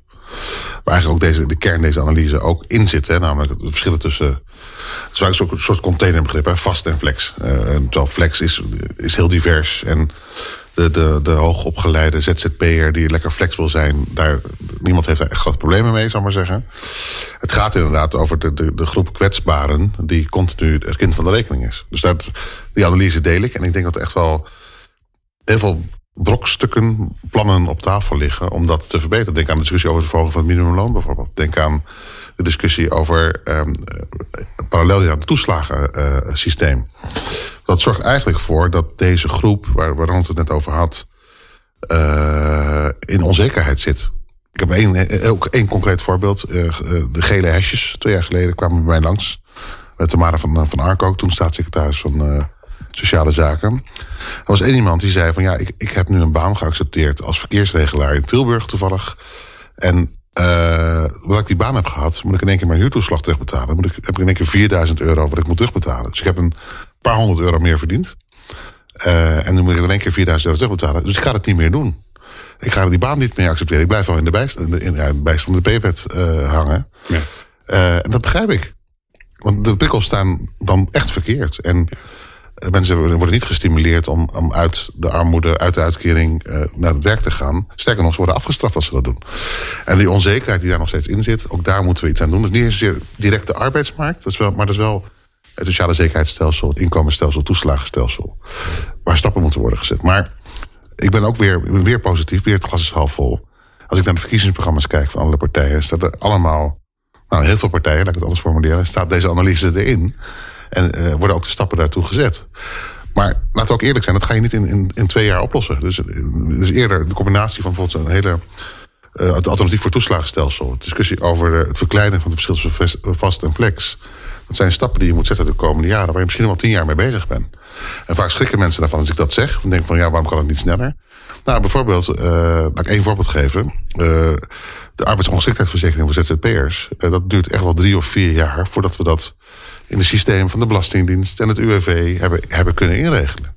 Waar eigenlijk ook deze, de kern deze analyse ook in zit. Hè, namelijk het verschillen tussen. Is eigenlijk een soort containerbegrip, hè, vast en flex. Eh, terwijl flex is, is heel divers. En de, de, de hoogopgeleide ZZP'er die lekker flex wil zijn, daar, niemand heeft daar echt grote problemen mee, ik maar zeggen. Het gaat inderdaad over de, de, de groep kwetsbaren die continu het kind van de rekening is. Dus dat, die analyse deel ik. En ik denk dat er echt wel heel veel brokstukken, plannen op tafel liggen om dat te verbeteren. Denk aan de discussie over het verhogen van het minimumloon bijvoorbeeld. Denk aan discussie over eh, parallel aan het toeslagensysteem. dat zorgt eigenlijk voor dat deze groep, waar, waar Ronald het net over had, eh, in onzekerheid zit. Ik heb één, ook één concreet voorbeeld. Eh, eh, de gele hesjes, twee jaar geleden kwamen bij mij langs. Met Tamara van, eh, van Arco, toen staatssecretaris van eh, Sociale Zaken. Er was één iemand die zei van ja, ik, ik heb nu een baan geaccepteerd als verkeersregelaar in Tilburg toevallig. En uh, wat ik die baan heb gehad, moet ik in één keer mijn huurtoeslag terugbetalen. Moet ik, heb ik in één keer 4000 euro wat ik moet terugbetalen. Dus ik heb een paar honderd euro meer verdiend. Uh, en dan moet ik in één keer 4000 euro terugbetalen. Dus ik ga het niet meer doen. Ik ga die baan niet meer accepteren. Ik blijf wel in de bijstand, in, ja, bijstand de B-wet uh, hangen. Ja. en dat begrijp ik. Want de prikkels staan dan echt verkeerd. En mensen worden niet gestimuleerd om, om uit de armoede, uit de uitkering uh, naar het werk te gaan. Sterker nog, ze worden afgestraft als ze dat doen. En die onzekerheid die daar nog steeds in zit, ook daar moeten we iets aan doen. Dat is niet zozeer direct de arbeidsmarkt, dat is wel, maar dat is wel het sociale zekerheidsstelsel, het inkomensstelsel, toeslagenstelsel. Waar stappen moeten worden gezet. Maar ik ben ook weer, weer positief, weer het glas is half vol. Als ik naar de verkiezingsprogramma's kijk van alle partijen, staat er allemaal, nou heel veel partijen, laat ik het anders formuleren, staat deze analyse erin. En uh, worden ook de stappen daartoe gezet. Maar laten we ook eerlijk zijn, dat ga je niet in, in, in twee jaar oplossen. Dus, dus eerder de combinatie van bijvoorbeeld een hele uh, het alternatief voor toeslagenstelsel. Discussie over het verkleinen van het verschil tussen vast en flex. Dat zijn stappen die je moet zetten de komende jaren, waar je misschien wel tien jaar mee bezig bent. En vaak schrikken mensen daarvan als ik dat zeg. Dan denk van ja, waarom kan het niet sneller? Nou, bijvoorbeeld, uh, laat ik één voorbeeld geven. Uh, de arbeidsongeschiktheidsverzekering voor ZZP'ers. Dat duurt echt wel drie of vier jaar voordat we dat in het systeem van de Belastingdienst en het UWV hebben, hebben kunnen inregelen.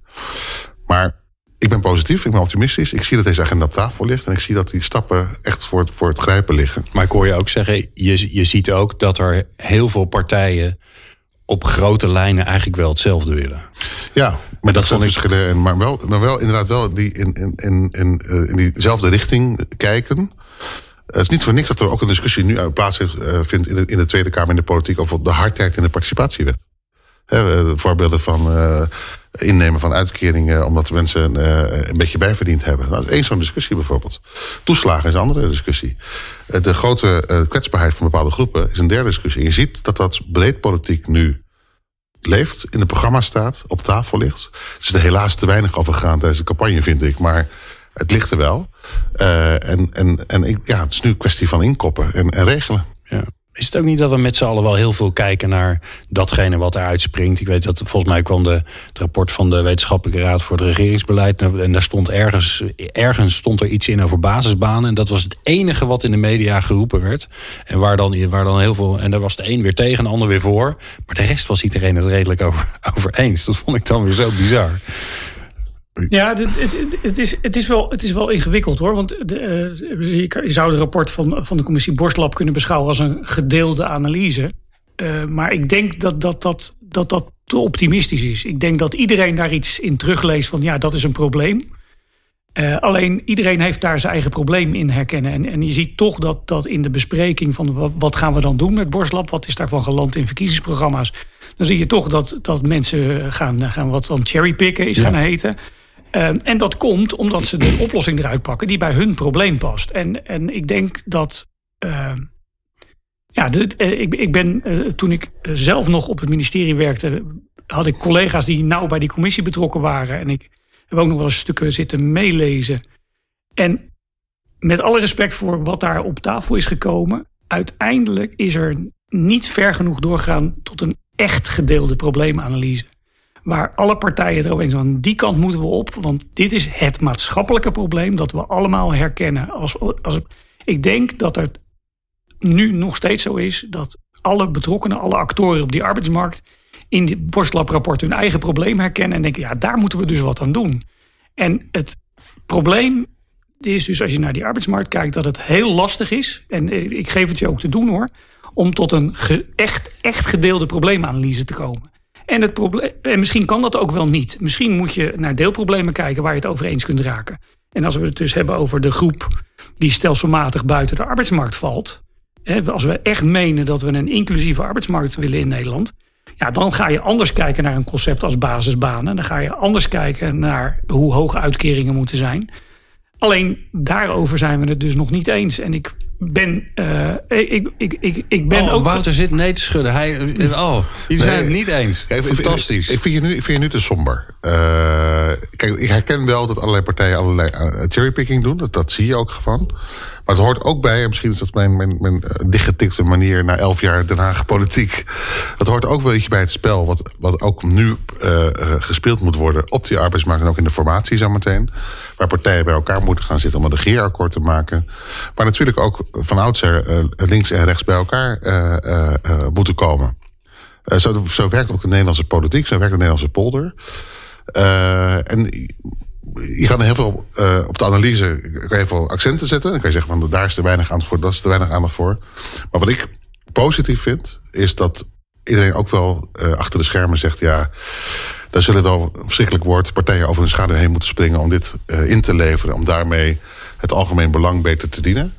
Maar ik ben positief, ik ben optimistisch. Ik zie dat deze agenda op tafel ligt en ik zie dat die stappen echt voor het, voor het grijpen liggen. Maar ik hoor je ook zeggen, je, je ziet ook dat er heel veel partijen op grote lijnen eigenlijk wel hetzelfde willen. Ja, maar dat, zijn verschillen. En, maar, wel, maar wel inderdaad wel die in, in, in, in, eh, in diezelfde richting kijken. Het is niet voor niks dat er ook een discussie nu plaatsvindt uh, in, de, in de Tweede Kamer in de politiek over de hardheid in de participatiewet. Voorbeelden van innemen van uitkeringen omdat mensen een beetje bijverdiend hebben. Nou, dat is één zo'n discussie bijvoorbeeld. Toeslagen is een andere discussie. de grote kwetsbaarheid van bepaalde groepen is een derde discussie. je ziet dat dat breed politiek nu leeft, in het programma staat, op tafel ligt. Het is er helaas te weinig over gegaan tijdens de campagne, vind ik. Maar het ligt er wel. Uh, en en, en ik, ja, het is nu een kwestie van inkoppen en, en regelen. Ja. Is het ook niet dat we met z'n allen wel heel veel kijken naar datgene wat eruit springt? Ik weet dat volgens mij kwam de, het rapport van de Wetenschappelijke Raad voor het Regeringsbeleid. En daar stond ergens, ergens stond er iets in over basisbanen. En dat was het enige wat in de media geroepen werd. En waar dan, waar dan heel veel. En daar was de een weer tegen, de ander weer voor. Maar de rest was iedereen het redelijk over, over eens. Dat vond ik dan weer zo bizar. Ja, het, het, het, is, het, is wel, het is wel ingewikkeld hoor. Want de, uh, je zou het rapport van, van de commissie Borstlab kunnen beschouwen als een gedeelde analyse. Uh, maar ik denk dat dat, dat, dat dat te optimistisch is. Ik denk dat iedereen daar iets in terugleest van ja, dat is een probleem. Uh, alleen iedereen heeft daar zijn eigen probleem in herkennen. En, en je ziet toch dat, dat in de bespreking van wat, wat gaan we dan doen met Borstlab, wat is daarvan geland in verkiezingsprogramma's, dan zie je toch dat, dat mensen gaan, gaan wat dan cherrypicken is gaan heten. Ehm, en dat komt omdat ze de oplossing eruit pakken die bij hun probleem past. En, en ik denk dat. Uh, ja, eh, ik, ik ben uh, toen ik zelf nog op het ministerie werkte, had ik collega's die nauw bij die commissie betrokken waren. En ik heb ook nog wel eens stukken zitten meelezen. En met alle respect voor wat daar op tafel is gekomen, uiteindelijk is er niet ver genoeg doorgegaan tot een echt gedeelde probleemanalyse waar alle partijen erover eens zijn. Die kant moeten we op, want dit is het maatschappelijke probleem dat we allemaal herkennen. Als, als, ik denk dat het nu nog steeds zo is dat alle betrokkenen, alle actoren op die arbeidsmarkt in die borstlabrapport hun eigen probleem herkennen en denken, ja, daar moeten we dus wat aan doen. En het probleem is dus als je naar die arbeidsmarkt kijkt, dat het heel lastig is, en ik geef het je ook te doen hoor, om tot een echt, echt gedeelde probleemanalyse te komen. En, het probleem, en misschien kan dat ook wel niet. Misschien moet je naar deelproblemen kijken waar je het over eens kunt raken. En als we het dus hebben over de groep die stelselmatig buiten de arbeidsmarkt valt. Hè, als we echt menen dat we een inclusieve arbeidsmarkt willen in Nederland. Ja, dan ga je anders kijken naar een concept als basisbanen. Dan ga je anders kijken naar hoe hoge uitkeringen moeten zijn. Alleen daarover zijn we het dus nog niet eens. En ik ben, uh, ik, ik, ik, ik ben oh, ook... Wouter zit nee te schudden. Hij, oh, jullie zijn het niet eens. Fantastisch. Ik, vind je nu, ik vind je nu te somber. Uh, kijk, ik herken wel dat allerlei partijen allerlei uh, cherrypicking doen. Dat, dat zie je ook gewoon. Maar het hoort ook bij, en misschien is dat mijn, mijn, mijn dichtgetikte manier... na elf jaar Den Haag politiek. Dat hoort ook wel beetje bij het spel... wat, wat ook nu uh, gespeeld moet worden op die arbeidsmarkt en ook in de formatie zometeen. Waar partijen bij elkaar moeten gaan zitten om een regeerakkoord te maken. Maar natuurlijk ook van oudsher uh, links en rechts bij elkaar moeten komen. zo, zo werkt ook de Nederlandse politiek, zo werkt de Nederlandse polder. en je kan heel veel op de analyse kan je veel accenten zetten. Dan kan je zeggen van daar is te weinig aandacht voor, dat is te weinig aandacht voor. Maar wat ik positief vind, is dat iedereen ook wel achter de schermen zegt: ja, daar zullen wel verschrikkelijk woord partijen over hun schade heen moeten springen om dit in te leveren, om daarmee het algemeen belang beter te dienen.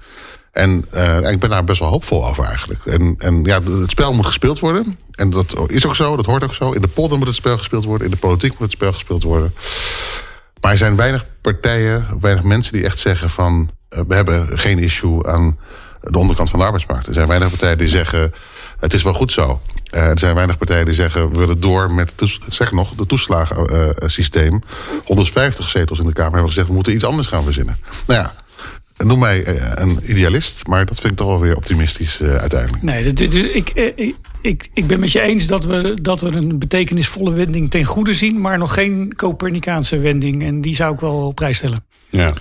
En uh, ik ben daar best wel hoopvol over eigenlijk. En, en ja, het spel moet gespeeld worden. En dat is ook zo, dat hoort ook zo. In de polder moet het spel gespeeld worden, in de politiek moet het spel gespeeld worden. Maar er zijn weinig partijen, weinig mensen die echt zeggen van... Uh, we hebben geen issue aan de onderkant van de arbeidsmarkt. Er zijn weinig partijen die zeggen, het is wel goed zo. Uh, er zijn weinig partijen die zeggen, we willen door met, zeg nog, het toeslagensysteem. 150 zetels in de Kamer hebben gezegd, we moeten iets anders gaan verzinnen. Nou ja, Noem mij een idealist, maar dat vind ik toch wel weer optimistisch uh, uiteindelijk. Nee, dit, dit, ik, ik, ik, ik ben met je eens dat we, dat we een betekenisvolle wending ten goede zien, maar nog geen Copernicaanse wending. En die zou ik wel op prijs stellen. Ja.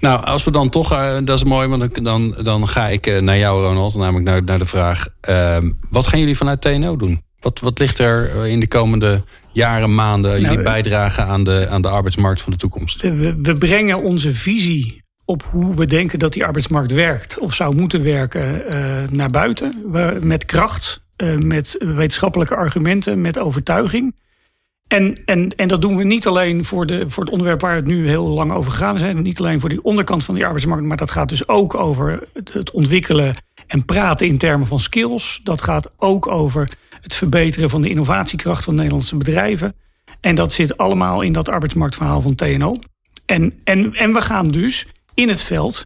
Nou, als we dan toch, uh, dat is mooi, want dan, dan ga ik uh, naar jou, Ronald, namelijk naar, naar de vraag: uh, wat gaan jullie vanuit TNO doen? Wat, wat ligt er in de komende jaren, maanden, jullie nou, bijdragen aan de, aan de arbeidsmarkt van de toekomst? We, we brengen onze visie op hoe we denken dat die arbeidsmarkt werkt of zou moeten werken naar buiten. Met kracht, uh, met wetenschappelijke argumenten, met overtuiging. En, en, en dat doen we niet alleen voor, de, voor het onderwerp waar het nu heel lang over gegaan is. Niet alleen voor die onderkant van die arbeidsmarkt, maar dat gaat dus ook over het ontwikkelen en praten in termen van skills. Dat gaat ook over het verbeteren van de innovatiekracht van Nederlandse bedrijven. En dat zit allemaal in dat arbeidsmarktverhaal van TNO. En, en, en we gaan dus in het veld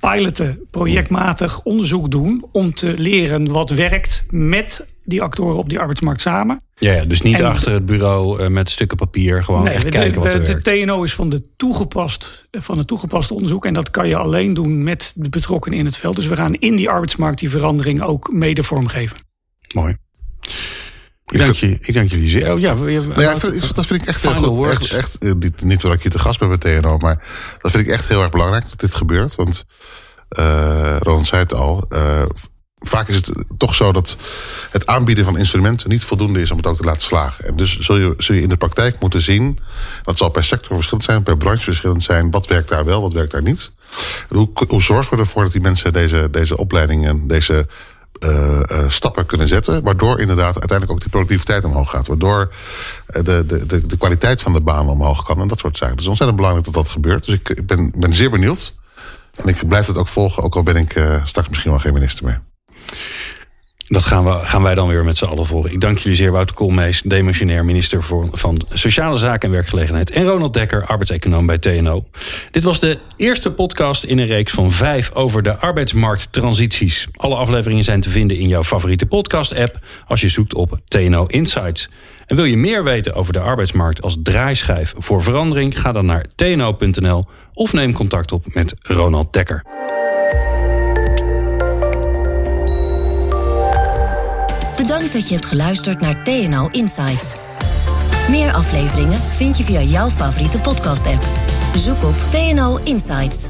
piloten, projectmatig onderzoek doen om te leren wat werkt met die actoren op die arbeidsmarkt samen. Ja, ja dus niet en, achter het bureau uh, met stukken papier, gewoon nee, echt kijken wat er de, de TNO is van, de toegepast, van het toegepaste onderzoek en dat kan je alleen doen met de betrokkenen in het veld. Dus we gaan in die arbeidsmarkt die verandering ook mede vormgeven. Mooi. Ik dank, je, ik dank jullie zeer. Oh, ja, nou ja, vind, dat vind ik echt heel goed. Echt, echt, eh, niet, niet dat ik je te gast ben met TNO, maar dat vind ik echt heel erg belangrijk dat dit gebeurt. Want uh, zei het al. Uh, vaak is het toch zo dat het aanbieden van instrumenten niet voldoende is om het ook te laten slagen. En dus zul je, zul je in de praktijk moeten zien, dat zal per sector verschillend zijn, per branche verschillend zijn, wat werkt daar wel, wat werkt daar niet. En hoe, hoe zorgen we ervoor dat die mensen deze, deze opleidingen, deze uh, uh, stappen kunnen zetten. Waardoor inderdaad uiteindelijk ook die productiviteit omhoog gaat. Waardoor de, de, de, de kwaliteit van de baan omhoog kan en dat soort zaken. Dus ontzettend belangrijk dat dat gebeurt. Dus ik ben, ben zeer benieuwd. En ik blijf het ook volgen, ook al ben ik straks misschien wel geen minister meer. Dat gaan, we, gaan wij dan weer met z'n allen volgen. Ik dank jullie zeer, Wouter Koolmees, demissionair minister voor, van Sociale Zaken en Werkgelegenheid. En Ronald Dekker, arbeidseconoom bij TNO. Dit was de eerste podcast in een reeks van vijf over de arbeidsmarkttransities. Alle afleveringen zijn te vinden in jouw favoriete podcast-app als je zoekt op TNO Insights. En wil je meer weten over de arbeidsmarkt als draaischijf voor verandering? Ga dan naar tno.nl of neem contact op met Ronald Dekker. Bedankt dat je hebt geluisterd naar TNO Insights. Meer afleveringen vind je via jouw favoriete podcast-app. Zoek op TNO Insights.